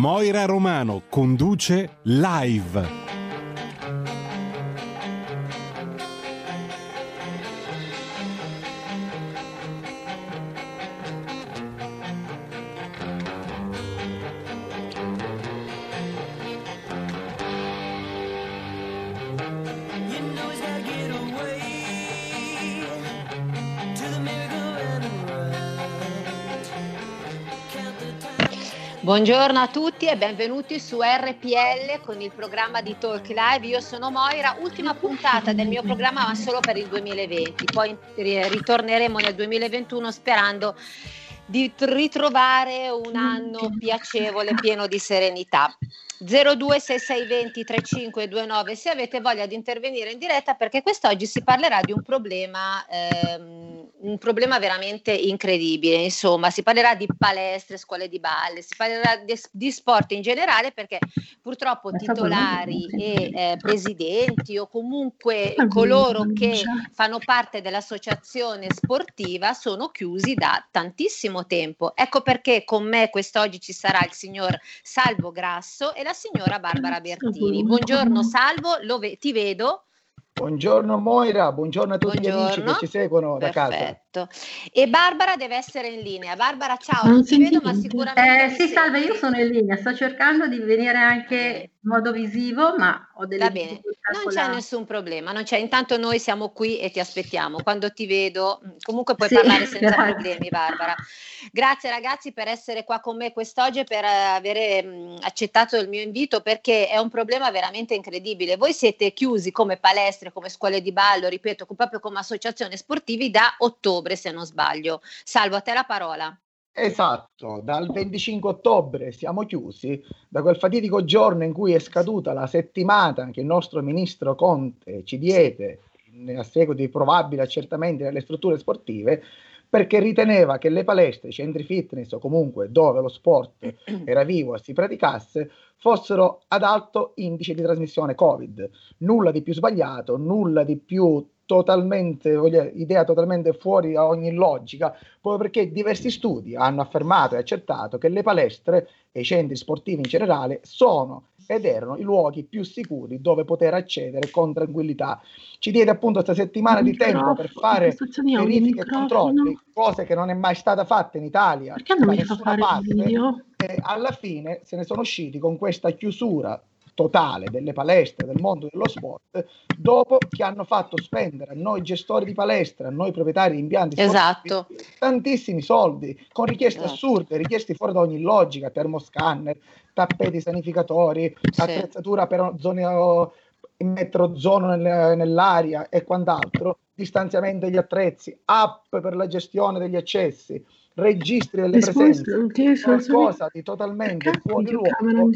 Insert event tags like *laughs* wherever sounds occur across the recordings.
Moira Romano conduce live. Buongiorno a tutti e benvenuti su RPL con il programma di Talk Live. Io sono Moira, ultima puntata del mio programma ma solo per il 2020. Poi ritorneremo nel 2021 sperando di ritrovare un anno piacevole, pieno di serenità. 026620 3529 se avete voglia di intervenire in diretta perché quest'oggi si parlerà di un problema ehm, un problema veramente incredibile. Insomma si parlerà di palestre scuole di balle si parlerà di, di sport in generale perché purtroppo titolari e eh, presidenti o comunque coloro che fanno parte dell'associazione sportiva sono chiusi da tantissimo tempo. Ecco perché con me quest'oggi ci sarà il signor Salvo Grasso e la signora Barbara Bertini. Buongiorno Salvo, ve- ti vedo. Buongiorno Moira, buongiorno a tutti buongiorno. gli amici che ci seguono da Perfetto. E Barbara deve essere in linea. Barbara, ciao, non, non ti vedo ma sicuramente... Eh, sì, salve, io sono in linea, sto cercando di venire anche in modo visivo, ma ho delle... Va bene, non c'è nessun problema, non c'è. intanto noi siamo qui e ti aspettiamo. Quando ti vedo, mm, comunque puoi sì, parlare senza grazie. problemi, Barbara. Grazie ragazzi per essere qua con me quest'oggi e per avere mh, mm, accettato il mio invito perché è un problema veramente incredibile. Voi siete chiusi come palestre, come scuole di ballo, ripeto, proprio come associazioni sportivi da ottobre, se non sbaglio. Salvo a te la parola. Esatto, dal 25 ottobre siamo chiusi, da quel fatidico giorno in cui è scaduta la settimana che il nostro ministro Conte ci diede a seguito di probabili accertamenti nelle strutture sportive, perché riteneva che le palestre, i centri fitness o comunque dove lo sport *clears throat* era vivo e si praticasse fossero ad alto indice di trasmissione Covid. Nulla di più sbagliato, nulla di più totalmente, voglio, idea totalmente fuori da ogni logica, proprio perché diversi studi hanno affermato e accertato che le palestre e i centri sportivi in generale sono ed erano i luoghi più sicuri dove poter accedere con tranquillità. Ci diede appunto questa settimana di tempo per fare verifiche e controlli, cose che non è mai stata fatta in Italia. Perché non mi fa fare parte? E alla fine se ne sono usciti con questa chiusura totale delle palestre del mondo dello sport dopo che hanno fatto spendere a noi gestori di palestre, a noi proprietari di impianti esatto. tantissimi soldi con richieste esatto. assurde, richieste fuori da ogni logica, termoscanner, tappeti sanificatori, sì. attrezzatura per zone mettere ozono nel, nell'aria e quant'altro, distanziamento degli attrezzi, app per la gestione degli accessi, registri delle presenze, qualcosa di totalmente fuori luogo,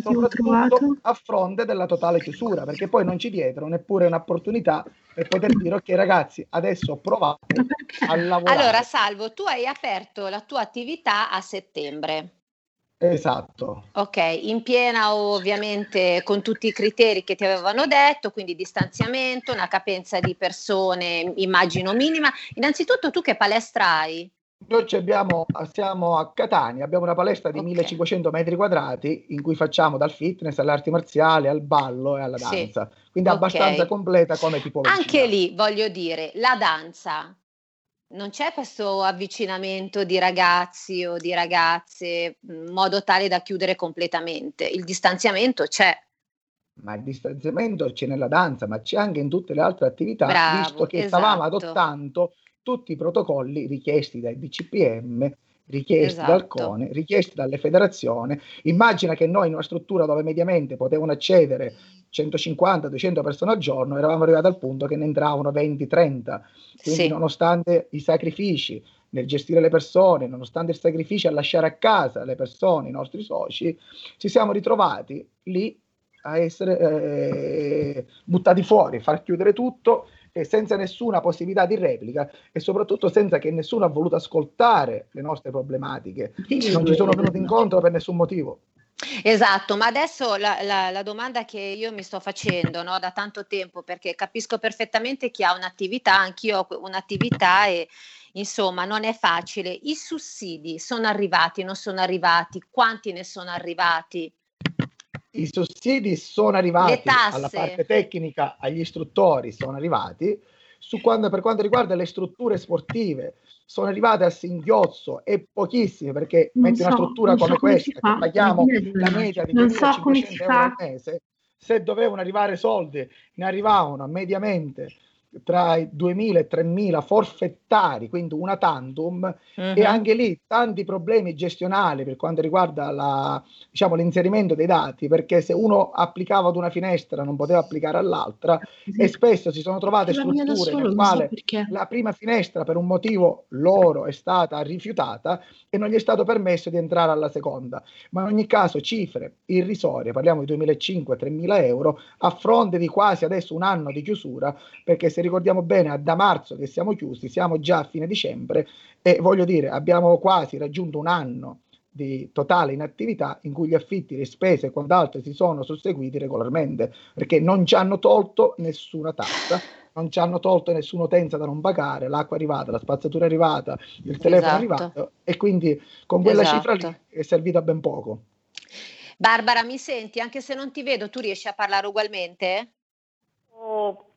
soprattutto a fronte della totale chiusura, perché poi non ci diedero neppure un'opportunità per poter dire ok ragazzi, adesso provate a lavorare. Allora Salvo, tu hai aperto la tua attività a settembre. Esatto. Ok, in piena ovviamente con tutti i criteri che ti avevano detto, quindi distanziamento, una capenza di persone immagino minima. Innanzitutto tu che palestra hai? Noi abbiamo, siamo a Catania, abbiamo una palestra di okay. 1500 metri quadrati in cui facciamo dal fitness alle arti marziali, al ballo e alla danza. Sì. Quindi okay. abbastanza completa come tipologia. Anche lì voglio dire, la danza, non c'è questo avvicinamento di ragazzi o di ragazze in modo tale da chiudere completamente. Il distanziamento c'è. Ma il distanziamento c'è nella danza, ma c'è anche in tutte le altre attività, Bravo, visto che esatto. stavamo adottando tutti i protocolli richiesti dai DCPM, richiesti esatto. dal CONE, richiesti dalle federazioni. Immagina che noi in una struttura dove mediamente potevano accedere 150-200 persone al giorno, eravamo arrivati al punto che ne entravano 20-30. Quindi, sì. nonostante i sacrifici nel gestire le persone, nonostante il sacrificio a lasciare a casa le persone, i nostri soci, ci siamo ritrovati lì a essere eh, buttati fuori, far chiudere tutto eh, senza nessuna possibilità di replica e soprattutto senza che nessuno ha voluto ascoltare le nostre problematiche, non ci sono venuti incontro per nessun motivo. Esatto, ma adesso la, la, la, domanda che io mi sto facendo no, da tanto tempo, perché capisco perfettamente chi ha un'attività, anch'io ho un'attività e insomma non è facile. I sussidi sono arrivati, non sono arrivati? Quanti ne sono arrivati? I sussidi sono arrivati alla parte tecnica, agli istruttori sono arrivati. Su quando, per quanto riguarda le strutture sportive, sono arrivate a singhiozzo e pochissime perché non metti so, una struttura come so questa che paghiamo la media di 2.500 so euro al mese se dovevano arrivare soldi ne arrivavano mediamente tra i 2.000 e 3.000 forfettari, quindi una tantum, uh-huh. e anche lì tanti problemi gestionali per quanto riguarda la, diciamo, l'inserimento dei dati, perché se uno applicava ad una finestra non poteva applicare all'altra sì. e spesso si sono trovate la strutture nel quale so la prima finestra per un motivo loro è stata rifiutata e non gli è stato permesso di entrare alla seconda. Ma in ogni caso cifre irrisorie, parliamo di 2.500-3.000 euro, a fronte di quasi adesso un anno di chiusura, perché se ricordiamo bene, da marzo che siamo chiusi, siamo già a fine dicembre e voglio dire, abbiamo quasi raggiunto un anno di totale inattività in cui gli affitti, le spese e quant'altro si sono susseguiti regolarmente perché non ci hanno tolto nessuna tassa, non ci hanno tolto nessuna utenza da non pagare, l'acqua è arrivata, la spazzatura è arrivata, il telefono esatto. è arrivato e quindi con quella esatto. cifra lì è servita ben poco. Barbara, mi senti? Anche se non ti vedo, tu riesci a parlare ugualmente? Oh,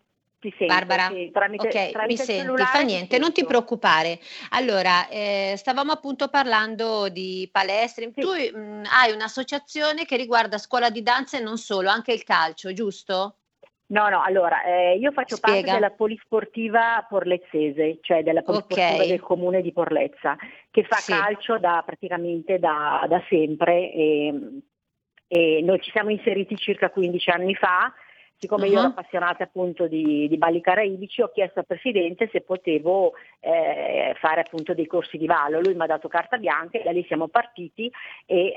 ti sento, Barbara, sì, tramite, ok, tramite mi senti, fa niente, non ti preoccupare. Allora, eh, stavamo appunto parlando di palestre, sì. tu mh, mm, hai un'associazione che riguarda scuola di danza e non solo, anche il calcio, giusto? No, no, allora, eh, io faccio Spiega. parte della polisportiva porlezzese, cioè della polisportiva okay. del comune di Porlezza, che fa sì. calcio da, praticamente da, da sempre e, e noi ci siamo inseriti circa 15 anni fa Siccome uh-huh. io ero appassionata appunto di, di, balli caraibici, ho chiesto al presidente se potevo eh, fare appunto dei corsi di ballo. Lui mi ha dato carta bianca e da lì siamo partiti e eh,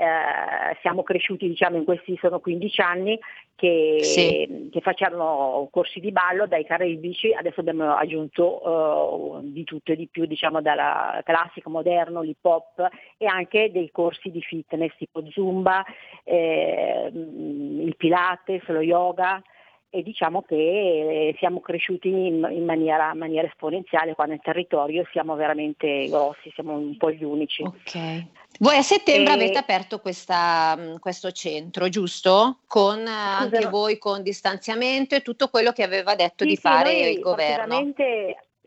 siamo cresciuti, diciamo, in questi sono 15 anni che, sì. che facciamo corsi di ballo dai caraibici. Adesso abbiamo aggiunto uh, di tutto e di più, diciamo, dalla classico, moderno, l'hip hop e anche dei corsi di fitness tipo zumba, eh, il pilates, lo yoga e diciamo che eh, siamo cresciuti in, in maniera, maniera, esponenziale qua nel territorio, siamo veramente grossi, siamo un po' gli unici. Okay. Voi a settembre e... avete aperto questa, mm, questo centro, giusto? Con eh, anche voi con distanziamento e tutto quello che aveva detto sì, di sì, fare il governo.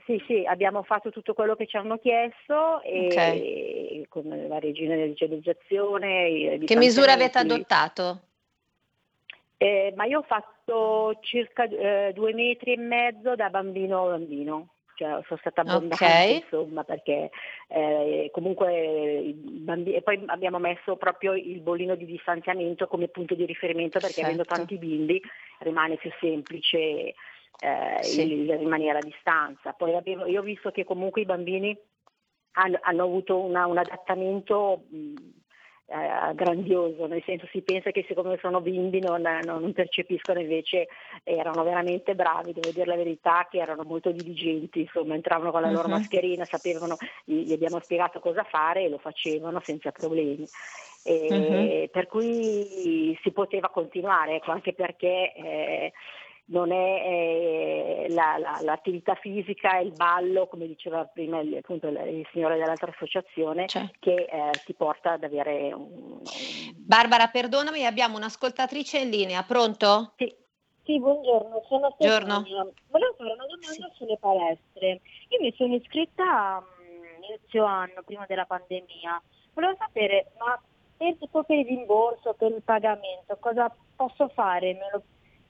Sì, sì, abbiamo fatto tutto quello che ci hanno chiesto e, okay. con la regina di digitalizzazione. Che misure avete adottato? Eh, ma io ho fatto circa eh, due metri e mezzo da bambino a bambino, cioè sono stata abbondante okay. insomma perché eh, comunque bambini, e poi abbiamo messo proprio il bollino di distanziamento come punto di riferimento perché certo. avendo tanti bimbi rimane più semplice eh, sì. il, rimanere a distanza. Poi avevo, io ho visto che comunque i bambini hanno, hanno avuto una, un adattamento mh, eh, grandioso, nel senso si pensa che siccome sono bimbi non, non, percepiscono, invece erano veramente bravi, devo dire la verità che erano molto diligenti, insomma entravano con la loro uh-huh. mascherina, sapevano, gli, abbiamo spiegato cosa fare e lo facevano senza problemi. E, uh-huh. Per cui si poteva continuare, ecco, anche perché eh, non è eh, la, la, l'attività fisica e il ballo, come diceva prima il, appunto, il signore dell'altra associazione, certo. che eh, ti porta ad avere un, Barbara, perdonami, abbiamo un'ascoltatrice in linea, pronto? Sì. Sì, buongiorno, sono Stefania. Volevo fare una domanda sì. sulle palestre. Io mi sono iscritta um, inizio anno, prima della pandemia. Volevo sapere, ma per, per il rimborso, per il pagamento, cosa posso fare? Me lo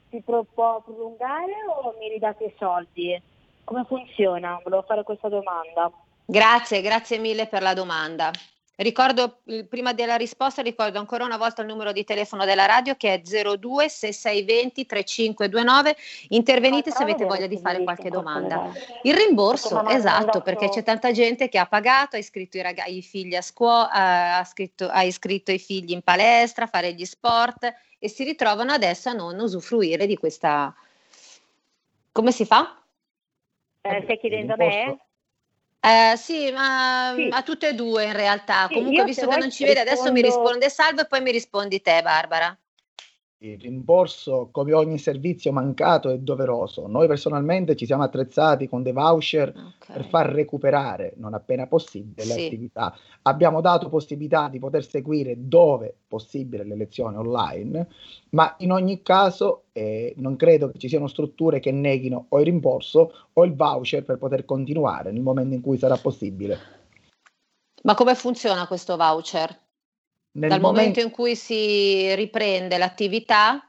si può prolungare o mi ridate i soldi? Come funziona? Volevo fare questa domanda. Grazie, grazie mille per la domanda. Ricordo, prima della risposta, ricordo ancora una volta il numero di telefono della radio che è 02 6620 3529. Intervenite se avete voglia di fare qualche domanda. Il rimborso, esatto, perché c'è tanta gente che ha pagato, ha iscritto i, rag- i figli a scuola, ha, scritto, ha iscritto i figli in palestra, a fare gli sport e si ritrovano adesso a non usufruire di questa... Come si fa? Eh, stai chiedendo a me? Eh, sì, ma sì. a tutte e due in realtà. Sì, Comunque, visto che non ci vede, adesso mi risponde Salvo e poi mi rispondi te, Barbara. Il rimborso, come ogni servizio mancato, è doveroso. Noi personalmente ci siamo attrezzati con dei voucher okay. per far recuperare, non appena possibile, sì. le attività. Abbiamo dato possibilità di poter seguire dove possibile le lezioni online, ma in ogni caso eh, non credo che ci siano strutture che neghino o il rimborso o il voucher per poter continuare nel momento in cui sarà possibile. Ma come funziona questo voucher? Nel Dal momento, momento in cui si riprende l'attività?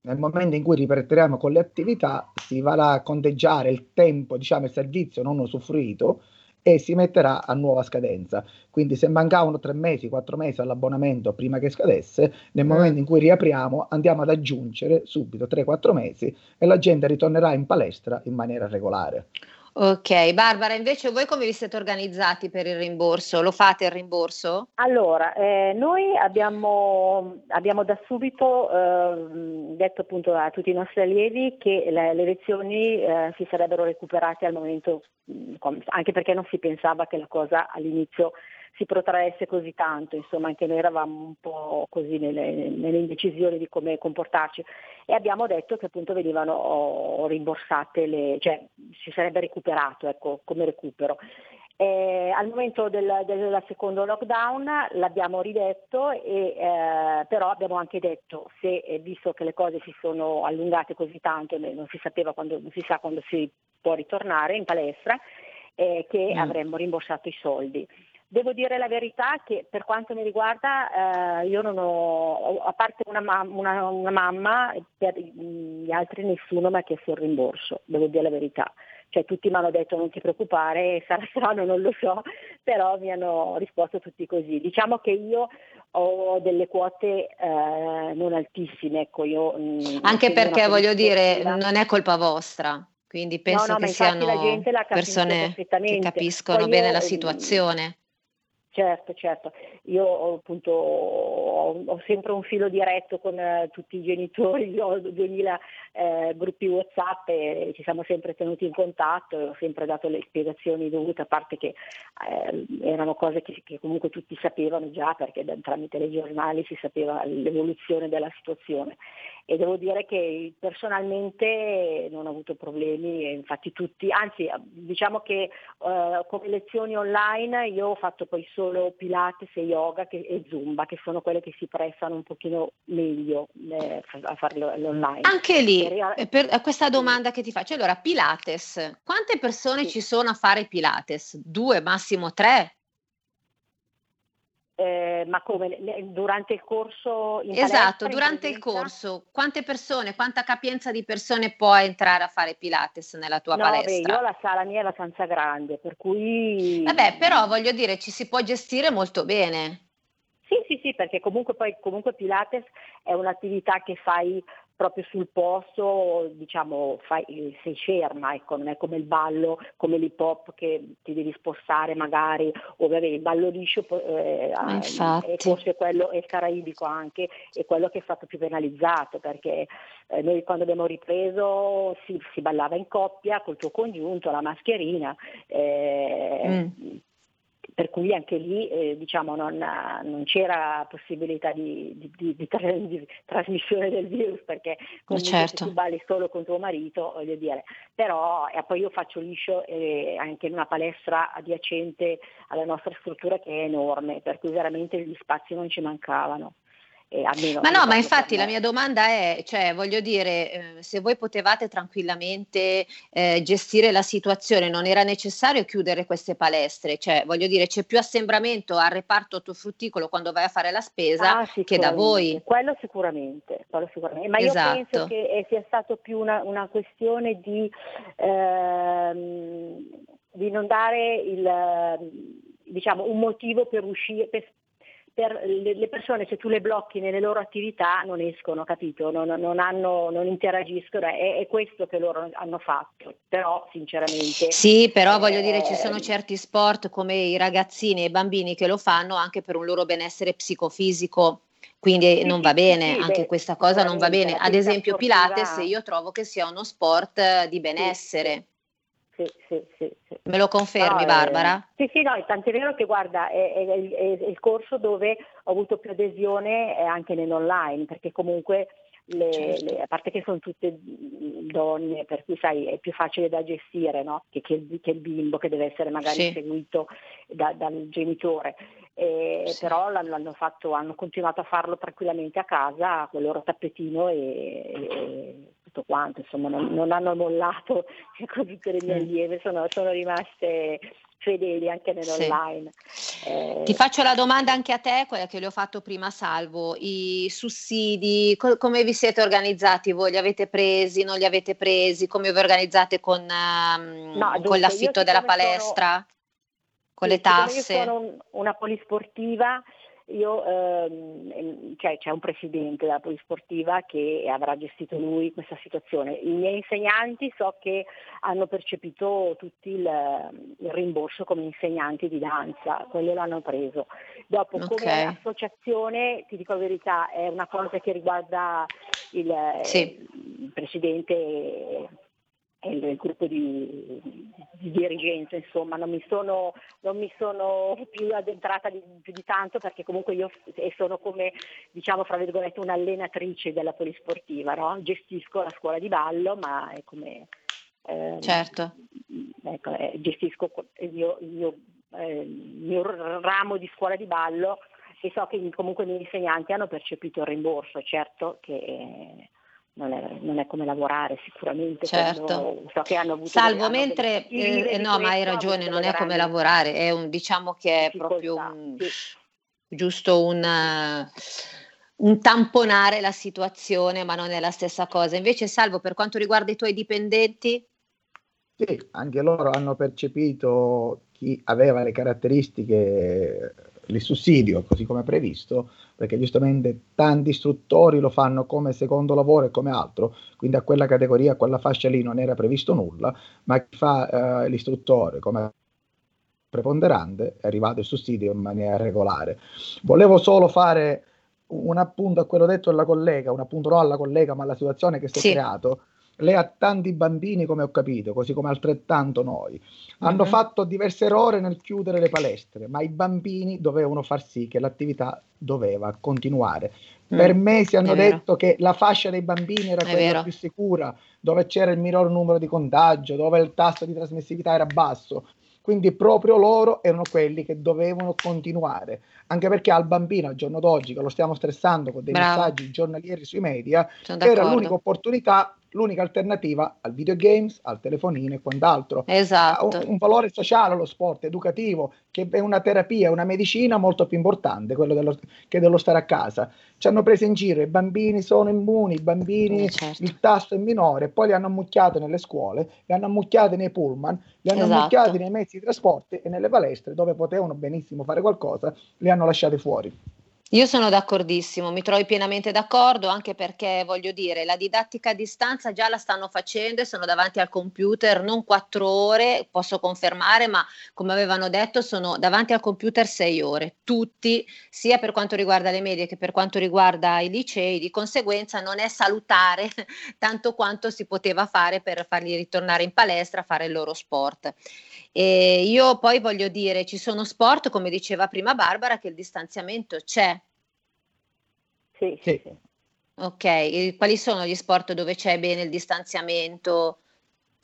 Nel momento in cui riprenderemo con le attività, si va a conteggiare il tempo, diciamo il servizio non usufruito e si metterà a nuova scadenza. Quindi se mancavano tre mesi, quattro mesi all'abbonamento prima che scadesse, nel mm. momento in cui riapriamo andiamo ad aggiungere subito 3-4 mesi e la gente ritornerà in palestra in maniera regolare. Ok, Barbara, invece voi come vi siete organizzati per il rimborso? Lo fate il rimborso? Allora, eh, noi abbiamo, abbiamo, da subito eh, detto appunto a tutti i nostri allievi che le, le lezioni eh, si sarebbero recuperate al momento, anche perché non si pensava che la cosa all'inizio si protraesse così tanto, insomma anche noi eravamo un po' così nelle, nelle indecisioni di come comportarci e abbiamo detto che appunto venivano oh, rimborsate, le, cioè si sarebbe recuperato ecco, come recupero. Eh, al momento del, del, secondo lockdown l'abbiamo ridetto, e, eh, però abbiamo anche detto se eh, visto che le cose si sono allungate così tanto, non si sapeva quando, non si sa quando si può ritornare in palestra, eh, che mm. avremmo rimborsato i soldi. Devo dire la verità che per quanto mi riguarda eh, io non ho, a parte una, una, una, mamma, per gli altri nessuno mi ha chiesto il rimborso, devo dire la verità. Cioè tutti mi hanno detto non ti preoccupare, *laughs* sarà strano, non lo so, però mi hanno risposto tutti così. Diciamo che io ho delle quote eh, non altissime, ecco io... Mm, Anche perché voglio dire, non è colpa vostra. Quindi penso no, no, che siano persone che capiscono Poi bene io, la situazione. Certo, certo. Io appunto ho, ho, sempre un filo diretto con eh, tutti i genitori, ho 2000 eh, gruppi WhatsApp e ci siamo sempre tenuti in contatto e ho sempre dato le spiegazioni dovute, a parte che eh, erano cose che, che, comunque tutti sapevano già perché tramite le giornali si sapeva l'evoluzione della situazione e devo dire che personalmente non ho avuto problemi, infatti tutti, anzi diciamo che eh, come lezioni online io ho fatto poi solo Pilates e Yoga che, e Zumba, che sono quelle che si prestano un pochino meglio eh, a farlo online. Anche lì, per, per, questa domanda che ti faccio, allora Pilates, quante persone sì. ci sono a fare Pilates? Due, massimo tre? Eh, ma come durante il corso? esatto, durante il corso, quante persone, quanta capienza di persone può entrare a fare Pilates nella tua no, palestra? Beh, io la sala mia è abbastanza grande, per cui... Vabbè, però voglio dire, ci si può gestire molto bene. Sì, sì, sì, perché comunque poi comunque Pilates è un'attività che fai proprio sul posto, diciamo, fai, sei ferma, ecco, non è come il ballo, come l'hip hop che ti devi spostare magari, o vabbè, il ballo liscio eh, è forse quello, è caraibico anche, è quello che è stato più penalizzato, perché eh, noi quando abbiamo ripreso si, si, ballava in coppia col tuo congiunto, la mascherina, eh, mm per cui anche lì eh, diciamo, non, non, c'era possibilità di, di, di, di, trasmissione del virus perché comunque certo. se tu balli solo con tuo marito, voglio dire, però e poi io faccio liscio eh, anche in una palestra adiacente alla nostra struttura che è enorme, per cui veramente gli spazi non ci mancavano. Eh, ma no, ma infatti la mia domanda è, cioè, voglio dire, eh, se voi potevate tranquillamente eh, gestire la situazione, non era necessario chiudere queste palestre, cioè, voglio dire, c'è più assembramento al reparto ortofrutticolo quando vai a fare la spesa ah, che da voi. Quello sicuramente, quello sicuramente. ma esatto. io penso che sia stato più una, una questione di, ehm, di non dare il diciamo, un motivo per uscire, per, per le persone se tu le blocchi nelle loro attività non escono, capito? Non, non, hanno, non interagiscono, è, è, questo che loro hanno fatto, però sinceramente... Sì, però eh, voglio dire ci sono certi sport come i ragazzini e i bambini che lo fanno anche per un loro benessere psicofisico. Quindi sì, non va bene, sì, anche beh, questa cosa non va bene. Ad esempio Pilates io trovo che sia uno sport di benessere. Sì, sì, sì, Me lo confermi, no, Barbara? Eh, sì, sì, no, tant'è vero che guarda, è, è, è, è, il corso dove ho avuto più adesione anche nell'online, perché comunque le, certo. le, a parte che sono tutte donne, per cui sai, è più facile da gestire no? che, che, che, il bimbo che deve essere magari sì. seguito da, dal genitore. Eh, sì. Però l'hanno fatto, hanno continuato a farlo tranquillamente a casa con il loro tappetino e, e tutto quanto, insomma non, non hanno mollato *laughs* con tutte le mie allieve, sono, sono rimaste fedeli anche nell'online. Sì. Eh, Ti faccio la domanda anche a te, quella che le ho fatto prima Salvo, i sussidi, co- come vi siete organizzati voi? Li avete presi, non li avete presi? Come vi organizzate con, um, no, dunque, con l'affitto della palestra? Sono, con sì, le tasse? Io sono una polisportiva io, ehm, cioè, c'è un presidente della polisportiva che avrà gestito lui questa situazione. I miei insegnanti so che hanno percepito tutti il, il rimborso come insegnanti di danza, quello l'hanno preso. Dopo okay. come associazione, ti dico la verità, è una cosa che riguarda il, sì. il presidente il gruppo di, di, dirigenza, insomma, non mi sono, non mi sono più addentrata di, più di tanto perché comunque io sono come, diciamo, fra virgolette, un'allenatrice della polisportiva, no? gestisco la scuola di ballo, ma è come... Eh, certo. Ecco, eh, gestisco il mio, il, mio, eh, il mio ramo di scuola di ballo e so che comunque i miei insegnanti hanno percepito il rimborso, certo che non è, non è, come lavorare sicuramente. Certo. So che hanno avuto Salvo mentre, eh, no ma hai ragione, non è come lavorare, è un, diciamo che è proprio un, sì. giusto un, un, tamponare la situazione, ma non è la stessa cosa. Invece Salvo, per quanto riguarda i tuoi dipendenti? Sì, anche loro hanno percepito chi aveva le caratteristiche il sussidio così come previsto, perché giustamente tanti istruttori lo fanno come secondo lavoro e come altro, quindi a quella categoria, a quella fascia lì non era previsto nulla, ma chi fa eh, l'istruttore come preponderante è arrivato il sussidio in maniera regolare. Volevo solo fare un appunto a quello detto dalla collega, un appunto no alla collega, ma alla situazione che si è sì. creato lei ha tanti bambini, come ho capito, così come altrettanto noi. Hanno mm-hmm. fatto diverse errore nel chiudere le palestre, ma i bambini dovevano far sì che l'attività doveva continuare. Mm. Per mesi hanno detto che la fascia dei bambini era È quella vero. più sicura, dove c'era il minor numero di contagio, dove il tasso di trasmissività era basso. Quindi proprio loro erano quelli che dovevano continuare, anche perché al bambino al giorno d'oggi, che lo stiamo stressando con dei Bravo. messaggi giornalieri sui media, era l'unica opportunità l'unica alternativa al videogames, al telefonino e quant'altro. Esatto. Ha un, un, valore sociale lo sport, educativo, che è una terapia, una medicina molto più importante quello dello, che dello stare a casa. Ci hanno preso in giro, i bambini sono immuni, i bambini, eh, certo. il tasso è minore, poi li hanno ammucchiati nelle scuole, li hanno ammucchiati nei pullman, li hanno esatto. ammucchiati nei mezzi di trasporto e nelle palestre dove potevano benissimo fare qualcosa, li hanno lasciati fuori. Io sono d'accordissimo, mi trovi pienamente d'accordo anche perché voglio dire, la didattica a distanza già la stanno facendo e sono davanti al computer non quattro ore, posso confermare, ma come avevano detto sono davanti al computer sei ore, tutti, sia per quanto riguarda le medie che per quanto riguarda i licei, di conseguenza non è salutare *laughs* tanto quanto si poteva fare per farli ritornare in palestra a fare il loro sport. E io poi voglio dire, ci sono sport, come diceva prima Barbara, che il distanziamento c'è. Sì, sì. Ok, e quali sono gli sport dove c'è bene il distanziamento?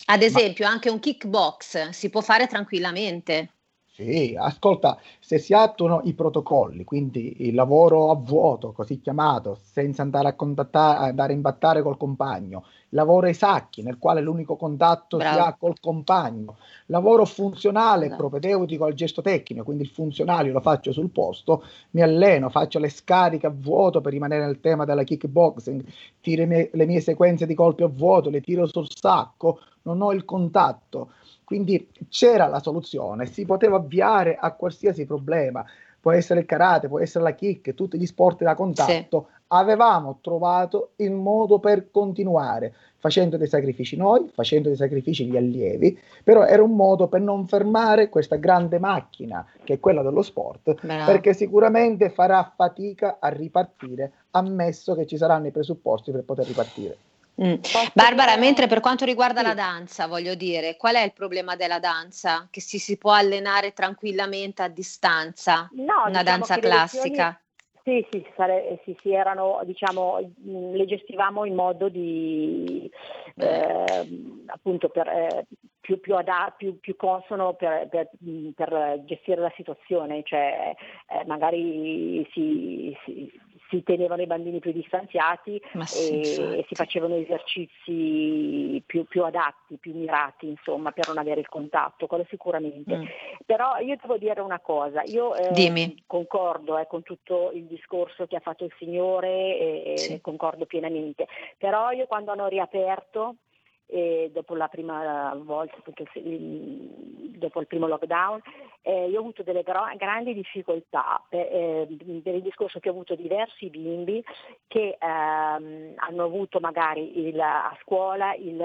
Ad esempio, Ma... anche un kickbox si può fare tranquillamente. Sì, ascolta, se si attuano i protocolli, quindi il lavoro a vuoto, così chiamato, senza andare a contattare, andare in battare col compagno, lavoro ai sacchi, nel quale l'unico contatto Bravo. si ha col compagno, lavoro funzionale, Bravo. propedeutico al gesto tecnico, quindi il funzionale lo faccio sul posto, mi alleno, faccio le scariche a vuoto per rimanere nel tema della kickboxing, tiro le mie sequenze di colpi a vuoto, le tiro sul sacco, non ho il contatto Quindi c'era la soluzione, si poteva avviare a qualsiasi problema, può essere il karate, può essere la kick, tutti gli sport da contatto. Sì. Avevamo trovato il modo per continuare, facendo dei sacrifici noi, facendo dei sacrifici gli allievi, però era un modo per non fermare questa grande macchina che è quella dello sport, Bravo. perché sicuramente farà fatica a ripartire, ammesso che ci saranno i presupposti per poter ripartire. Mm. Barbara, mentre per quanto riguarda sì. la danza, voglio dire, qual è il problema della danza? Che si, si può allenare tranquillamente a distanza? No, una diciamo danza classica? Sì, sì, sare- sì, sì, erano, diciamo, mm, le gestivamo in modo di, eh, appunto, per, eh, più, più, ad- più, più, consono per, per, mm, per, gestire la situazione, cioè eh, magari si, si si tenevano i bambini più distanziati sì, e, e, si facevano esercizi più, più, adatti, più mirati, insomma, per non avere il contatto, quello sicuramente. Mm. Però io devo dire una cosa, io eh, concordo eh, con tutto il discorso che ha fatto il Signore e, sì. concordo pienamente, però io quando hanno riaperto e dopo la prima volta, dopo il primo lockdown, eh, io ho avuto delle gro- grandi difficoltà per, eh, per, il discorso che ho avuto diversi bimbi che ehm, hanno avuto magari il, a scuola il,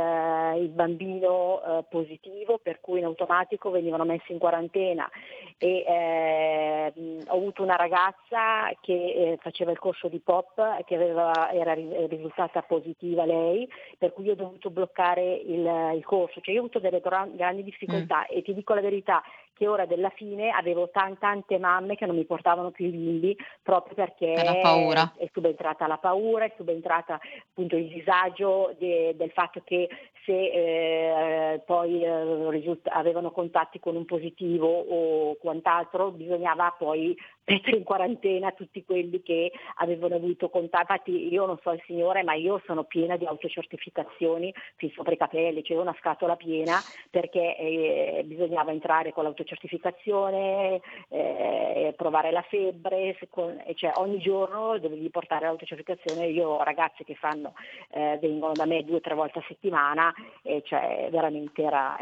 il bambino eh, positivo per cui in automatico venivano messi in quarantena e ehm, ho avuto una ragazza che eh, faceva il corso di pop che aveva, era risultata positiva lei per cui ho dovuto bloccare il, il corso, cioè io ho avuto delle gran, grandi difficoltà mm. e ti dico la verità che ora della fine avevo tan, tante mamme che non mi portavano più i bimbi proprio perché è subentrata la paura, è subentrata appunto il disagio de, del fatto che se eh, poi eh, risulta, avevano contatti con un positivo o quant'altro bisognava poi *laughs* mettere in quarantena tutti quelli che avevano avuto contatti. Infatti io non so il signore, ma io sono piena di autocertificazioni fin sopra i capelli, c'era una scatola piena perché eh, bisognava entrare con l'autocertificazione, eh, provare la febbre, con, cioè ogni giorno dovevi portare l'autocertificazione. Io ho ragazzi che fanno, eh, vengono da me due o tre volte a settimana e cioè veramente era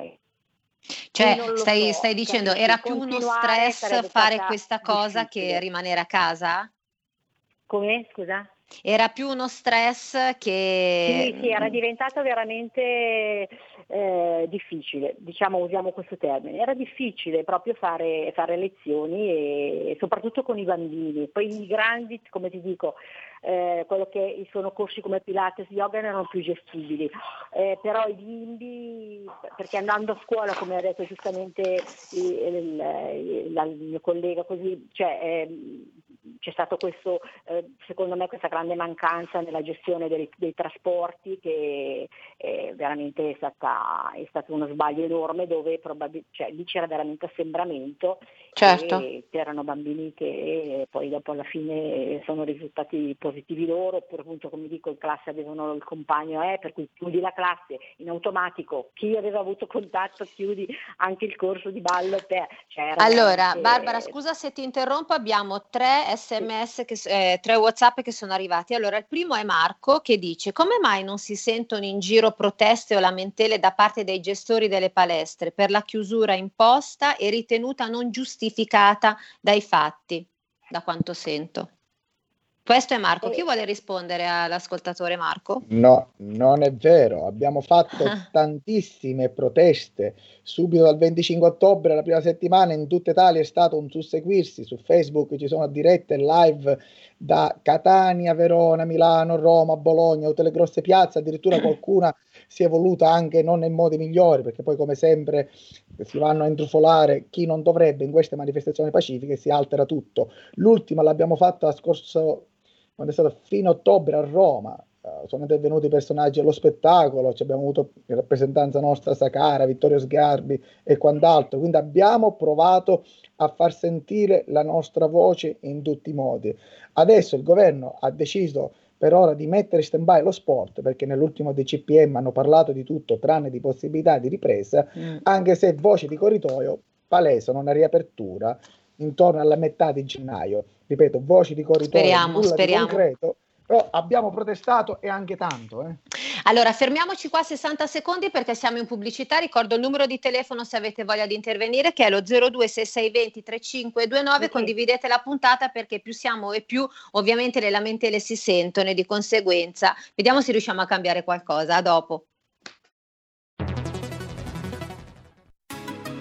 cioè, stai, so, stai dicendo, era più uno stress fare questa cosa difficile. che rimanere a casa? Come, scusa? Era più uno stress che... Sì, sì, era diventato veramente eh, difficile, diciamo usiamo questo termine, era difficile proprio fare, fare lezioni e, soprattutto con i bambini, poi i grandi, come ti dico, eh, quello che sono corsi come Pilates, yoga erano più gestibili, eh, però i bimbi, perché andando a scuola, come ha detto giustamente il, il, il, il mio collega, così, cioè, ehm, c'è stato questo, eh, secondo me, questa grande mancanza nella gestione dei, dei trasporti che eh, veramente è, stata, è, stato uno sbaglio enorme dove probabil- cioè, lì c'era veramente assembramento certo. e c'erano bambini che poi dopo alla fine sono risultati positivi loro oppure appunto come dico in classe avevano il compagno eh, per cui chiudi la classe in automatico, chi aveva avuto contatto chiudi anche il corso di ballo per... Cioè, allora veramente... Barbara scusa se ti interrompo abbiamo tre sms, che, eh, tre whatsapp che sono arrivati. Allora, il primo è Marco che dice come mai non si sentono in giro proteste o lamentele da parte dei gestori delle palestre per la chiusura imposta e ritenuta non giustificata dai fatti, da quanto sento. Questo è Marco. Chi vuole rispondere all'ascoltatore Marco? No, non è vero. Abbiamo fatto ah. tantissime proteste. Subito dal 25 ottobre, la prima settimana, in tutta Italia è stato un susseguirsi. Su Facebook ci sono dirette live da Catania, Verona, Milano, Roma, Bologna, tutte le grosse piazze. Addirittura qualcuna si è voluta anche non nei modi migliori, perché poi, come sempre, si vanno a intrufolare chi non dovrebbe in queste manifestazioni pacifiche e si altera tutto. L'ultima l'abbiamo fatta scorso quando è stato fino a ottobre a Roma, uh, sono intervenuti personaggi allo spettacolo, abbiamo avuto in rappresentanza nostra Sacara, Vittorio Sgarbi e quant'altro, quindi abbiamo provato a far sentire la nostra voce in tutti i modi. Adesso il governo ha deciso per ora di mettere in stand-by lo sport perché nell'ultimo DCPM hanno parlato di tutto tranne di possibilità di ripresa, mm. anche se voce di corridoio palesano una riapertura intorno alla metà di gennaio ripeto, voci di corridoio, speriamo, speriamo. Di concreto, Oh, abbiamo protestato e anche tanto. Eh. Allora, fermiamoci qua 60 secondi perché siamo in pubblicità. Ricordo il numero di telefono se avete voglia di intervenire che è lo 026620 3529. Okay. Condividete la puntata perché più siamo e più ovviamente le lamentele si sentono e di conseguenza vediamo se riusciamo a cambiare qualcosa. A dopo.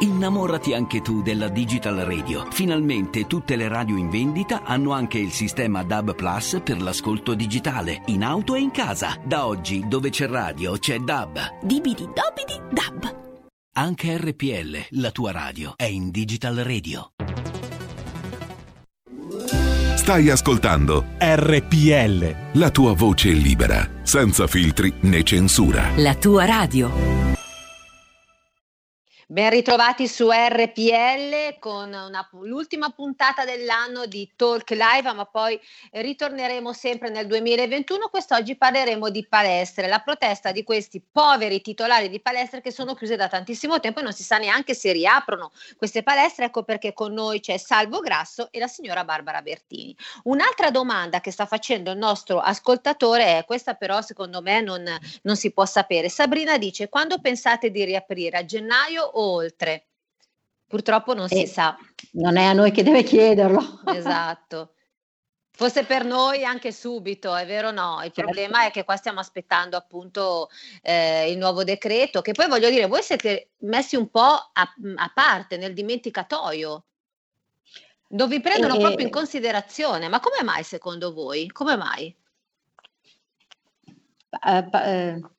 Innamorati anche tu della Digital Radio. Finalmente tutte le radio in vendita hanno anche il sistema DAB Plus per l'ascolto digitale, in auto e in casa. Da oggi, dove c'è radio, c'è DAB. Dibidi dobidi DAB. Anche RPL, la tua radio, è in Digital Radio. Stai ascoltando RPL. La tua voce libera, senza filtri né censura. La tua radio. Ben ritrovati su RPL con una, l'ultima puntata dell'anno di Talk Live, ma poi ritorneremo sempre nel 2021. Quest'oggi parleremo di palestre, la protesta di questi poveri titolari di palestre che sono chiuse da tantissimo tempo e non si sa neanche se riaprono queste palestre. Ecco perché con noi c'è Salvo Grasso e la signora Barbara Bertini. Un'altra domanda che sta facendo il nostro ascoltatore è questa, però secondo me non, non si può sapere. Sabrina dice: quando pensate di riaprire a gennaio? Oltre. Purtroppo non si sa. Non è a noi che deve chiederlo. Esatto. Fosse per noi anche subito, è vero o no? Il certo. problema è che qua stiamo aspettando appunto eh, il nuovo decreto, che poi voglio dire, voi siete messi un po' a, a parte nel dimenticatoio, dove vi prendono e... proprio in considerazione. Ma come mai secondo voi? Come mai? Uh, uh,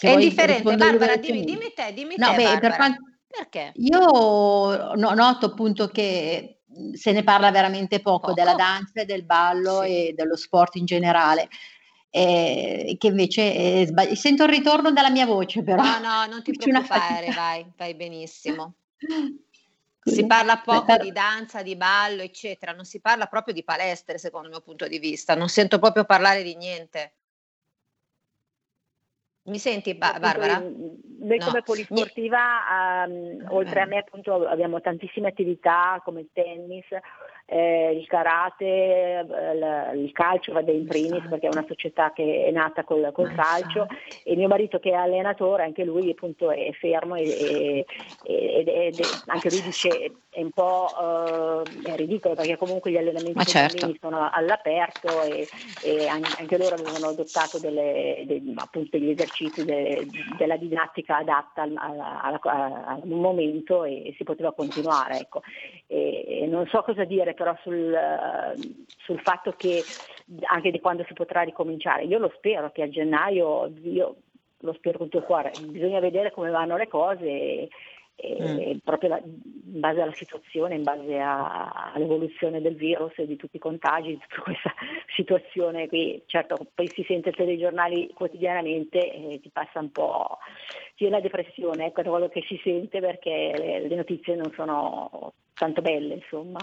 è indifferente, Barbara, dimmi, dimmi, te, dimmi no, te, beh, per quanto, perché? Io no, noto appunto che mhmm, se ne parla veramente poco, poco. della danza e del ballo sì. e dello sport in generale. Eh, che invece sbagli- sento il ritorno della mia voce però no no non ti *laughs* preoccupare vai vai benissimo si parla poco di danza, di ballo, eccetera, non si parla proprio di palestre, secondo il mio punto di vista. Non sento proprio parlare di niente. Mi senti ba- Barbara? Noi no. come polisportiva, um, oltre a me appunto abbiamo tantissime attività come il tennis, eh, il karate, eh, il calcio vado in primis perché è una società che è nata col, col calcio e mio marito che è allenatore, anche lui appunto è fermo e, e, e, e anche lui dice è un po' uh, è ridicolo perché comunque gli allenamenti certo. sono all'aperto e, anche loro avevano adottato delle, dei, appunto degli esercizi de, della didattica adatta al, al, al, al momento e, si poteva continuare. Ecco. E, non so cosa dire però sul, sul, fatto che anche di quando si potrà ricominciare, io lo spero che a gennaio, io lo spero con tutto il cuore, bisogna vedere come vanno le cose e, e mm. proprio la, in base alla situazione, in base a, all'evoluzione del virus e di tutti i contagi, di tutta *laughs* questa situazione qui, certo poi si sente i telegiornali quotidianamente e ti passa un po' sì, la depressione, ecco quello che si sente perché le, le notizie non sono tanto belle insomma.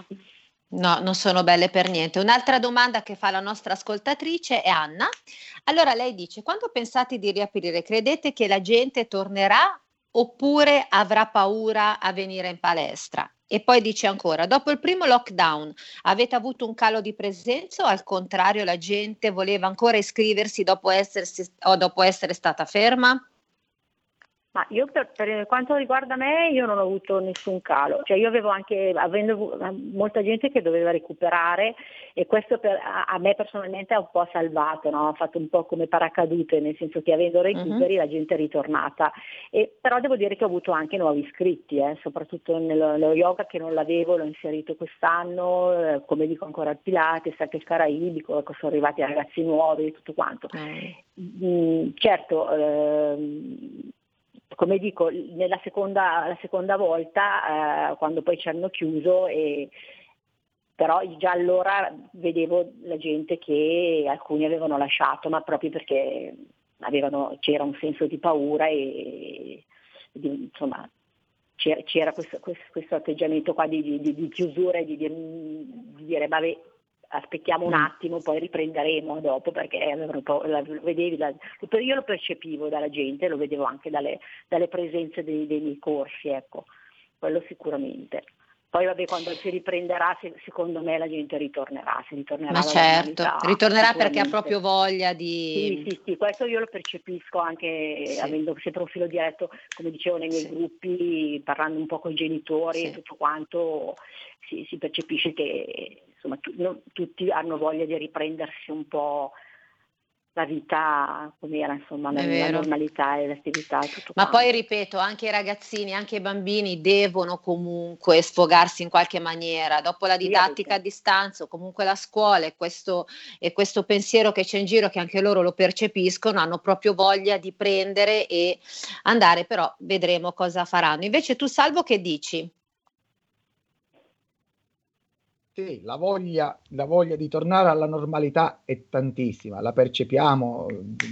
No, non sono belle per niente. Un'altra domanda che fa la nostra ascoltatrice è Anna. Allora lei dice, quando pensate di riaprire, credete che la gente tornerà oppure avrà paura a venire in palestra? E poi dice ancora, dopo il primo lockdown avete avuto un calo di presenza o al contrario la gente voleva ancora iscriversi dopo, essersi, o dopo essere stata ferma? Ma io per, per, quanto riguarda me io non ho avuto nessun calo, cioè io avevo anche, avendo molta gente che doveva recuperare e questo per, a, a, me personalmente ha un po' salvato, no? ha fatto un po' come paracadute, nel senso che avendo recuperi uh-huh. la gente è ritornata. E, però devo dire che ho avuto anche nuovi iscritti, eh, soprattutto nello, nello, yoga che non l'avevo, l'ho inserito quest'anno, eh, come dico ancora al Pilates, anche il Caraibico, ecco, sono arrivati ragazzi nuovi e tutto quanto. Uh-huh. Mm, certo, eh, come dico, nella seconda, seconda volta, eh, quando poi ci hanno chiuso, e, però già allora vedevo la gente che alcuni avevano lasciato, ma proprio perché avevano, c'era un senso di paura e, di, insomma, c'era, questo, questo, questo, atteggiamento qua di, di, di chiusura e di, di dire vabbè aspettiamo un mm. attimo, poi riprenderemo dopo perché la, vedevi, la, io lo percepivo dalla gente, lo vedevo anche dalle, dalle presenze dei, dei miei corsi, ecco, quello sicuramente. Poi vabbè, quando si riprenderà, secondo me la gente ritornerà, si ritornerà Ma certo, ritornerà perché ha proprio voglia di... Sì, sì, sì, questo io lo percepisco anche sì. avendo sempre un filo diretto, come dicevo nei miei sì. gruppi, parlando un po' con i genitori sì. e tutto quanto, si, si percepisce che insomma, tu, no, tutti hanno voglia di riprendersi un po' la vita come era, insomma, la, la normalità e l'attività. Tutto Ma quanto. poi ripeto, anche i ragazzini, anche i bambini devono comunque sfogarsi in qualche maniera. Dopo la didattica a distanza o comunque la scuola e questo, e questo pensiero che c'è in giro, che anche loro lo percepiscono, hanno proprio voglia di prendere e andare, però vedremo cosa faranno. Invece tu, Salvo, che dici? Sì, la voglia, la voglia, di tornare alla normalità è tantissima, la percepiamo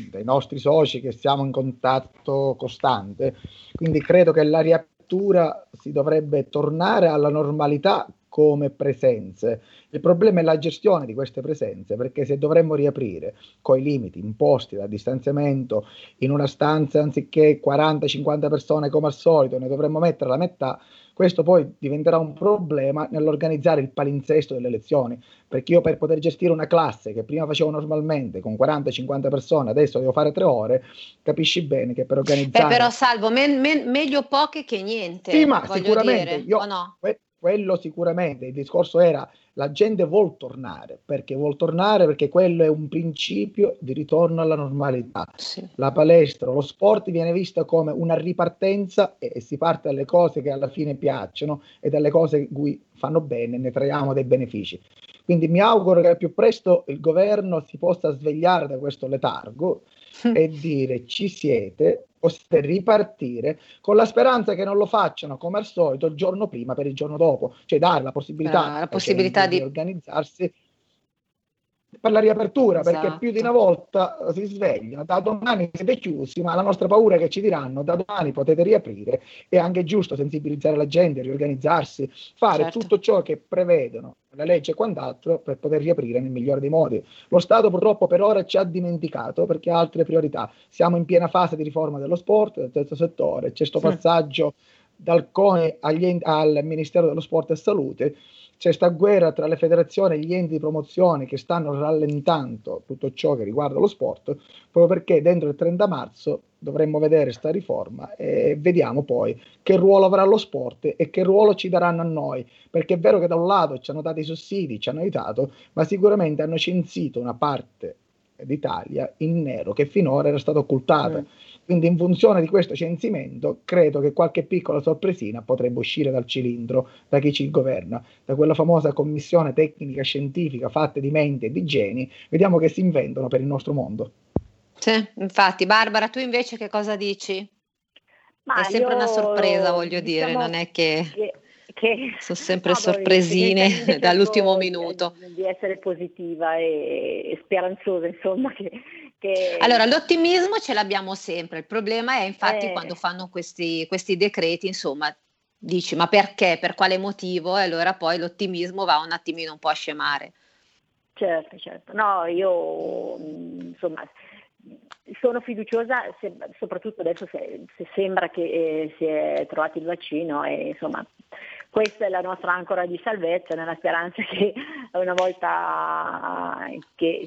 dai nostri soci che siamo in contatto costante, quindi credo che la riapertura si dovrebbe tornare alla normalità come presenze. Il problema è la gestione di queste presenze, perché se dovremmo riaprire con i limiti imposti dal distanziamento in una stanza anziché 40-50 persone come al solito, ne dovremmo mettere la metà, questo poi diventerà un problema nell'organizzare il palinsesto delle lezioni, perché io per poter gestire una classe che prima facevo normalmente con 40-50 persone, adesso devo fare tre ore, capisci bene che per organizzare... Beh, però Salvo, me- me- meglio poche che niente. Sì, ma sicuramente dire, io, no? que- quello sicuramente, il discorso era la gente vuol tornare, perché vuol tornare perché quello è un principio di ritorno alla normalità. Sì. La palestra, lo sport viene visto come una ripartenza e, e, si parte dalle cose che alla fine piacciono e dalle cose cui fanno bene, ne traiamo dei benefici. Quindi mi auguro che al più presto il governo si possa svegliare da questo letargo e *laughs* dire ci siete, possiate ripartire con la speranza che non lo facciano come al solito il giorno prima per il giorno dopo, cioè dare la possibilità, ah, la possibilità di organizzarsi per la riapertura, esatto. perché più di una volta si svegliano, da domani siete chiusi, ma la nostra paura è che ci diranno da domani potete riaprire, è anche giusto sensibilizzare la gente, riorganizzarsi, fare certo. tutto ciò che prevedono la legge e quant'altro per poter riaprire nel migliore dei modi. Lo Stato purtroppo per ora ci ha dimenticato perché ha altre priorità. Siamo in piena fase di riforma dello sport, del terzo settore, c'è questo passaggio dal CONE agli, al Ministero dello Sport e Salute c'è questa guerra tra le federazioni e gli enti di promozione che stanno rallentando tutto ciò che riguarda lo sport, proprio perché dentro il 30 marzo dovremmo vedere questa riforma e vediamo poi che ruolo avrà lo sport e che ruolo ci daranno a noi, perché è vero che da un lato ci hanno dato i sussidi, ci hanno aiutato, ma sicuramente hanno censito una parte d'Italia in nero che finora era stata occultata. Mm. Quindi in funzione di questo censimento credo che qualche piccola sorpresina potrebbe uscire dal cilindro da chi ci governa, da quella famosa commissione tecnica scientifica fatta di menti e di geni, vediamo che si inventano per il nostro mondo. Sì, infatti. Barbara, tu invece che cosa dici? Ma è sempre io, una sorpresa, voglio diciamo dire, non è che... che che sono sempre no, sorpresine *laughs* dall'ultimo minuto. Di essere positiva e, speranzosa, insomma. Che, che... Allora, l'ottimismo ce l'abbiamo sempre, il problema è infatti eh... quando fanno questi, questi decreti, insomma, dici ma perché, per quale motivo? E allora poi l'ottimismo va un attimino un po' a scemare. Certo, certo. No, io insomma sono fiduciosa, se, soprattutto adesso se, se sembra che eh, si è trovato il vaccino e insomma questa è la nostra ancora di salvezza, nella speranza che una volta che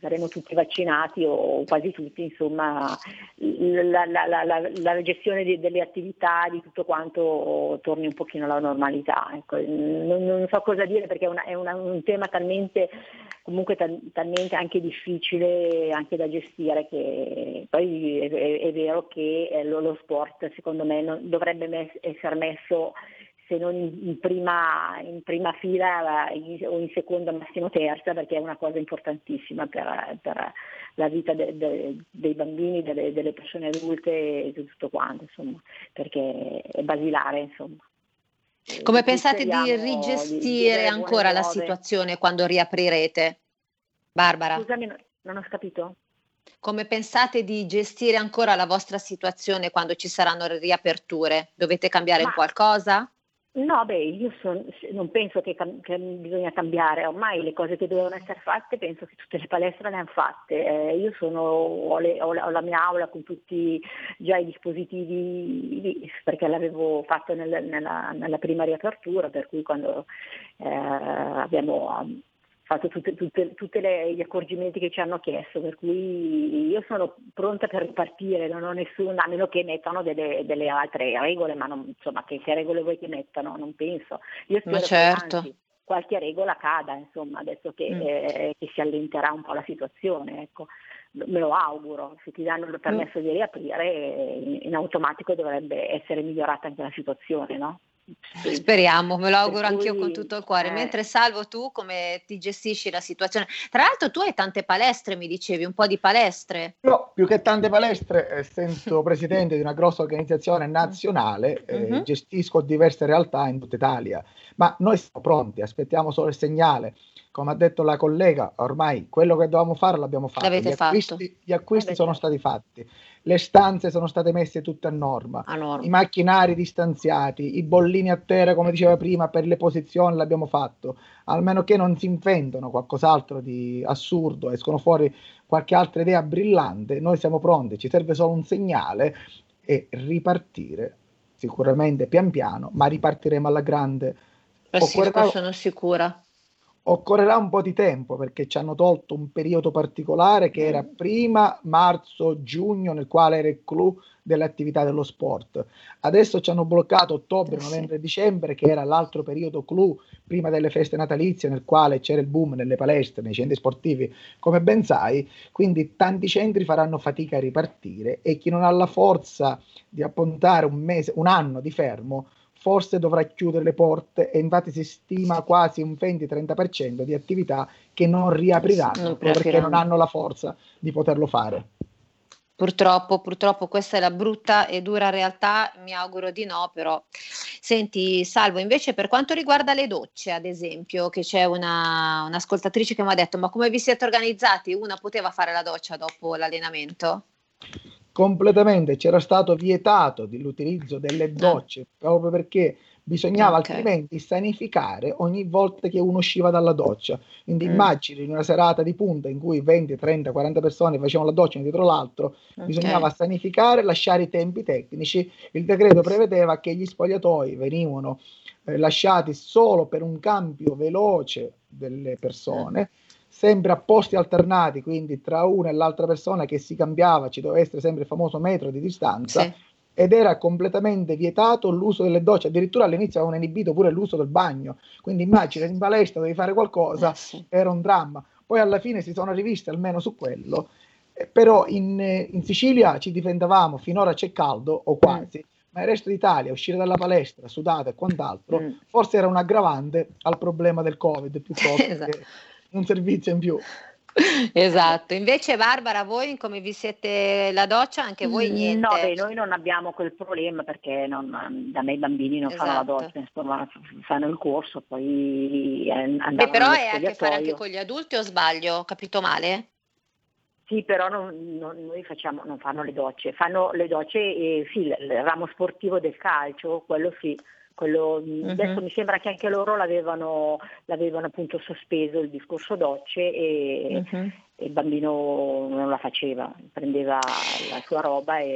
saremo tutti vaccinati o quasi tutti, insomma, la, la, la, la gestione di, delle attività, di tutto quanto torni un pochino alla normalità. Ecco, non, non, so cosa dire perché è, una, è una, un tema talmente comunque talmente anche difficile anche da gestire che poi è, è, è vero che eh, lo, lo, sport secondo me non, dovrebbe mes- essere messo se non in prima, in prima fila in, o in seconda, massimo terza, perché è una cosa importantissima per, per la vita de, de, dei bambini, delle, delle, persone adulte e tutto quanto, insomma, perché è basilare, insomma. Come pensate di rigestire di ancora la situazione quando riaprirete? Barbara? Scusami, non ho capito. Come pensate di gestire ancora la vostra situazione quando ci saranno le riaperture? Dovete cambiare Ma... qualcosa? No, beh, io son, non penso che, che, bisogna cambiare, ormai le cose che dovevano essere fatte penso che tutte le palestre le hanno fatte, eh, io sono, ho, le, ho, la, ho, la, mia aula con tutti già i dispositivi perché l'avevo fatto nel, nella, nella, prima riapertura, per cui quando eh, abbiamo fatto tutti gli accorgimenti che ci hanno chiesto, per cui io sono pronta per ripartire, non ho nessuno, a meno che mettano delle, delle altre regole, ma non, insomma che, che regole vuoi che mettano, non penso. Io spero certo. che anzi, qualche regola cada, insomma, adesso che, mm. eh, che, si allenterà un po' la situazione. Ecco. Me lo auguro, se ti danno il permesso mm. di riaprire, in, in automatico dovrebbe essere migliorata anche la situazione, no? Speriamo, me lo auguro cui, anch'io con tutto il cuore. Eh. Mentre Salvo, tu come ti gestisci la situazione? Tra l'altro tu hai tante palestre, mi dicevi, un po' di palestre. No, più che tante palestre, essendo *laughs* presidente di una grossa organizzazione nazionale, eh, mm-hmm. gestisco diverse realtà in tutta Italia. Ma noi siamo pronti, aspettiamo solo il segnale. Come ha detto la collega, ormai quello che dovevamo fare l'abbiamo fatto. L'avete gli acquisti, fatto. Gli acquisti sono stati fatti le stanze sono state messe tutte a norma, a norma, i macchinari distanziati, i bollini a terra, come diceva prima, per le posizioni l'abbiamo fatto, almeno che non si inventano qualcos'altro di assurdo, escono fuori qualche altra idea brillante, noi siamo pronti, ci serve solo un segnale e ripartire, sicuramente pian piano, ma ripartiremo alla grande. Eh sì, sono sicura. Occorrerà un po' di tempo perché ci hanno tolto un periodo particolare che era mm. prima marzo-giugno nel quale era il clou delle attività dello sport. Adesso ci hanno bloccato ottobre, eh novembre e dicembre che era l'altro periodo clou prima delle feste natalizie nel quale c'era il boom nelle palestre, nei centri sportivi, come ben sai, quindi tanti centri faranno fatica a ripartire e chi non ha la forza di appuntare un mese, un anno di fermo forse dovrà chiudere le porte e infatti si stima quasi un 20-30% di attività che non riapriranno non perché non hanno la forza di poterlo fare. Purtroppo, purtroppo questa è la brutta e dura realtà, mi auguro di no, però. Senti, Salvo, invece per quanto riguarda le docce, ad esempio, che c'è una, un'ascoltatrice che mi ha detto, ma come vi siete organizzati? Una poteva fare la doccia dopo l'allenamento? Completamente c'era stato vietato l'utilizzo delle ah. docce proprio perché bisognava okay. altrimenti sanificare ogni volta che uno usciva dalla doccia. Quindi mm. immagini una serata di punta in cui 20, 30, 40 persone facevano la doccia dietro l'altro, okay. bisognava sanificare, lasciare i tempi tecnici. Il decreto prevedeva che gli spogliatoi venivano eh, lasciati solo per un cambio veloce delle persone. Mm sempre a posti alternati, quindi tra una e l'altra persona che si cambiava, ci doveva essere sempre il famoso metro di distanza. Sì. Ed era completamente vietato l'uso delle docce, addirittura all'inizio avevano inibito pure l'uso del bagno. Quindi immagina in palestra devi fare qualcosa, eh sì. era un dramma. Poi alla fine si sono rivisti almeno su quello. Eh, però in, in, Sicilia ci difendevamo, finora c'è caldo o quasi. Mm ma il resto d'Italia, uscire dalla palestra, sudata e quant'altro, mm. forse era un aggravante al problema del Covid piuttosto *laughs* esatto. che un servizio in più. Esatto, invece Barbara, voi come vi siete la doccia? Anche voi mm, niente? No, beh, noi non abbiamo quel problema perché non, da me i bambini non esatto. fanno la esatto. doccia, insomma, fanno il corso, poi andavano Beh, però è a che fare anche con gli adulti o sbaglio? Ho capito male? Sì, però non, non, noi facciamo, non fanno le docce, fanno le docce, eh, sì, il ramo sportivo del calcio, quello sì, quello, uh-huh. Adesso mi sembra che anche loro l'avevano, l'avevano appunto sospeso il discorso docce e, uh-huh. e, il bambino non la faceva, prendeva la sua roba e,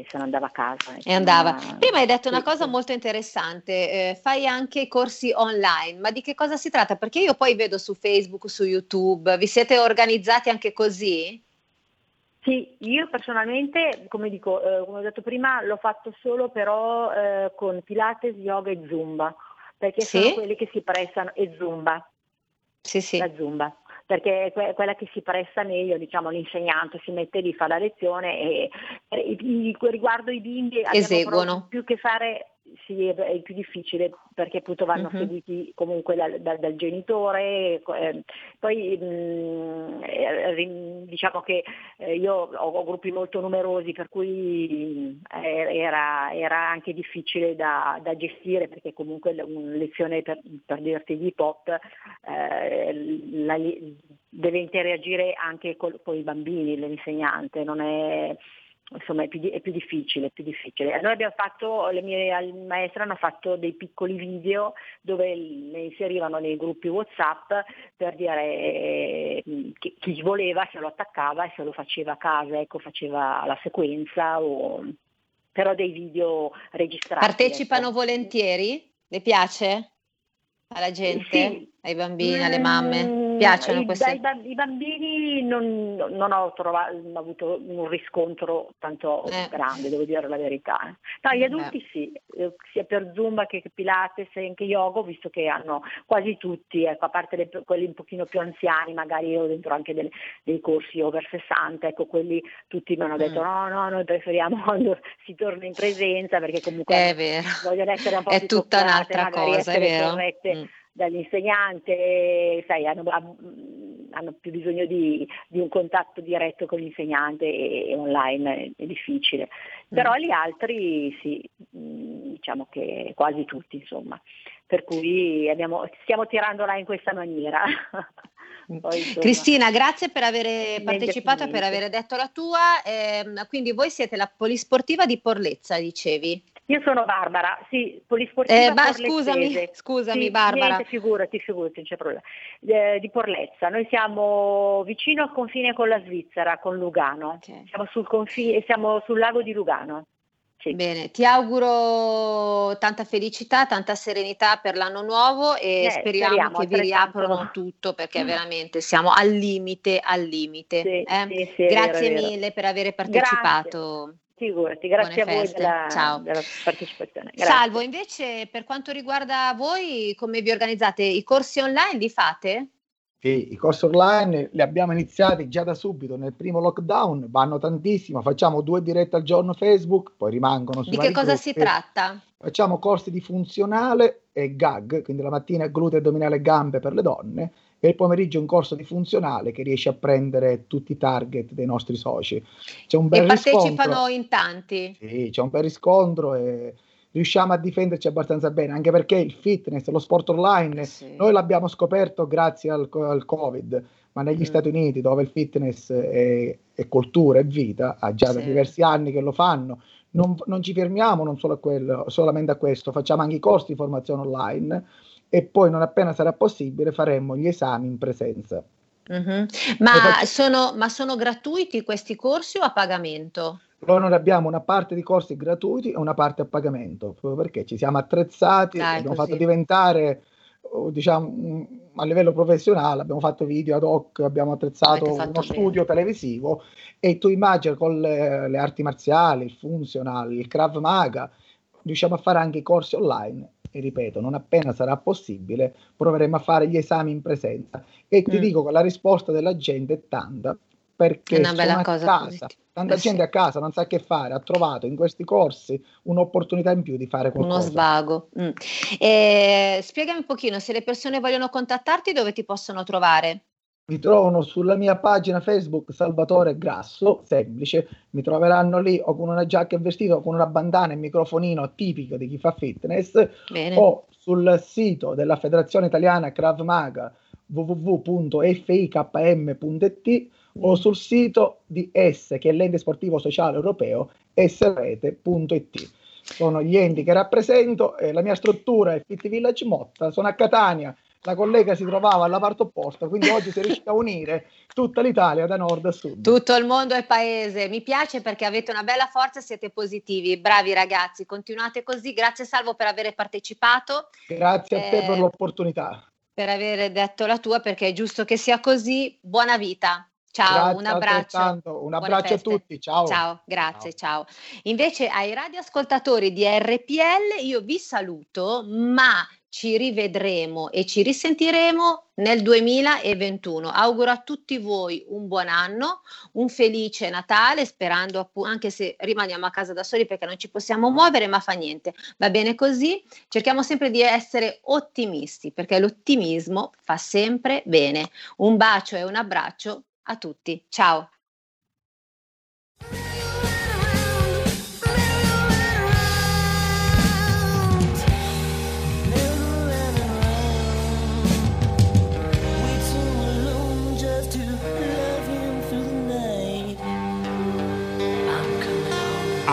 e se ne andava a casa. E andava. Prima hai detto una cosa molto interessante, eh, fai anche corsi online, ma di che cosa si tratta? Perché io poi vedo su Facebook, su YouTube, vi siete organizzati anche così? Sì, io personalmente, come, dico, eh, come ho detto prima, l'ho fatto solo però eh, con Pilates, Yoga e Zumba, perché sì? sono quelli che si prestano, e Zumba. Sì, sì. La Zumba perché è que- quella che si presta meglio, diciamo, l'insegnante si mette lì, fa la lezione e, e, e riguardo i bimbi eseguono più che fare sì, è, più difficile perché appunto vanno uh-huh. seguiti comunque dal, dal, dal genitore, eh, poi mh, mm, eh, diciamo che eh, io ho, ho, gruppi molto numerosi per cui eh, era, era, anche difficile da, da, gestire perché comunque una lezione per, per dirti di hip hop eh, la, deve interagire anche con, con i bambini, l'insegnante, non è insomma è più, è più, difficile, è più difficile. Noi abbiamo fatto, le mie maestre hanno fatto dei piccoli video dove le inserivano nei gruppi Whatsapp per dire eh, chi, chi voleva se lo attaccava e se lo faceva a casa, ecco, faceva la sequenza o però dei video registrati. Partecipano ecco. volentieri? Le piace alla gente, sì. ai bambini, alle mamme? Mm, piacciono I, queste? Dai, I bambini non, non ho trovato, avuto un riscontro tanto eh. grande, devo dire la verità. No, gli adulti Beh. sì, eh, sia per Zumba che Pilates e anche yoga, visto che hanno quasi tutti, ecco, a parte le, quelli un pochino più anziani, magari ho dentro anche delle, dei corsi over 60, ecco, quelli tutti mi hanno detto mm. no, no, noi preferiamo *laughs* quando si torna in presenza perché comunque vogliono essere un po' è tutta un'altra cosa, è vero. Corrette. Mm dall'insegnante, sai, hanno, hanno più bisogno di, di, un contatto diretto con l'insegnante e, e online è, è difficile. Però mm. gli altri sì, mm, diciamo che quasi tutti insomma. Per cui abbiamo, stiamo tirandola in questa maniera. *laughs* Poi, Cristina, grazie per aver partecipato e per aver detto la tua. Eh, quindi voi siete la polisportiva di Porlezza, dicevi? Io sono Barbara, sì, polisportiva eh, ba- scusami, scusami sì, Barbara. Niente, figurati, figurati, non c'è problema. Eh, di Porlezza, noi siamo vicino al confine con la Svizzera, con Lugano. Okay. Siamo, sul confine, siamo sul lago di Lugano. Sì. Bene, ti auguro tanta felicità, tanta serenità per l'anno nuovo e eh, speriamo, speriamo, che vi riaprono tutto perché mm. veramente siamo al limite, al limite. Sì, eh? sì, Grazie vero, mille vero. per aver partecipato. Grazie. Figurati, grazie Buone a voi della, della, partecipazione. Grazie. Salvo, invece per quanto riguarda voi, come vi organizzate? I corsi online li fate? Sì, i corsi online li abbiamo iniziati già da subito nel primo lockdown, vanno tantissimo, facciamo due dirette al giorno Facebook, poi rimangono su Di che cosa si tratta? Facciamo corsi di funzionale e gag, quindi la mattina glutei, addominale e gambe per le donne e il pomeriggio un corso di funzionale che riesce a prendere tutti i target dei nostri soci. C'è un bel e partecipano in tanti. Sì, c'è un bel riscontro e riusciamo a difenderci abbastanza bene, anche perché il fitness, lo sport online, sì. noi l'abbiamo scoperto grazie al, al Covid, ma negli mm. Stati Uniti dove il fitness è, è cultura, è vita, ha già sì. diversi anni che lo fanno. Non, non ci fermiamo non solo a quello, solamente a questo, facciamo anche i corsi di formazione online e poi non appena sarà possibile faremo gli esami in presenza. Uh-huh. Ma, faccio... sono, ma, sono, gratuiti questi corsi o a pagamento? Noi abbiamo una parte di corsi gratuiti e una parte a pagamento, proprio perché ci siamo attrezzati, Dai, abbiamo così. fatto diventare oh, diciamo a livello professionale, abbiamo fatto video ad hoc, abbiamo attrezzato uno bene. studio televisivo e tu immagini con le, le arti marziali, il funzional, il Krav Maga, riusciamo a fare anche i corsi online e ripeto, non appena sarà possibile, proveremo a fare gli esami in presenza. E ti mm. dico che la risposta della gente è tanta, perché è una bella cosa casa, tanta eh gente sì. a casa non sa che fare, ha trovato in questi corsi un'opportunità in più di fare qualcosa. Uno svago. Mm. E, spiegami un pochino, se le persone vogliono contattarti, dove ti possono trovare? Mi trovano sulla mia pagina Facebook Salvatore Grasso, semplice, mi troveranno lì o con una giacca e vestito o con una bandana e microfonino tipico di chi fa fitness Bene. o sul sito della Federazione Italiana Krav Maga www.fikm.it o sul sito di S che è l'ente sportivo sociale europeo srete.it sono gli enti che rappresento, eh, la mia struttura è Fit Village Motta, sono a Catania, la collega si trovava alla parte opposta, quindi oggi si è riuscita a unire tutta l'Italia da nord a sud. Tutto il mondo è paese, mi piace perché avete una bella forza siete positivi, bravi ragazzi, continuate così, grazie Salvo per aver partecipato. Grazie a te per eh, l'opportunità. Per aver detto la tua perché è giusto che sia così, buona vita. Ciao, grazie, un abbraccio. Un abbraccio a tutti, ciao. Ciao, grazie, ciao. ciao. Invece ai radioascoltatori di RPL io vi saluto, ma ci rivedremo e ci risentiremo nel 2021. Auguro a tutti voi un buon anno, un felice Natale, sperando appunto, anche se rimaniamo a casa da soli perché non ci possiamo muovere, ma fa niente, va bene così. Cerchiamo sempre di essere ottimisti perché l'ottimismo fa sempre bene. Un bacio e un abbraccio a tutti. Ciao.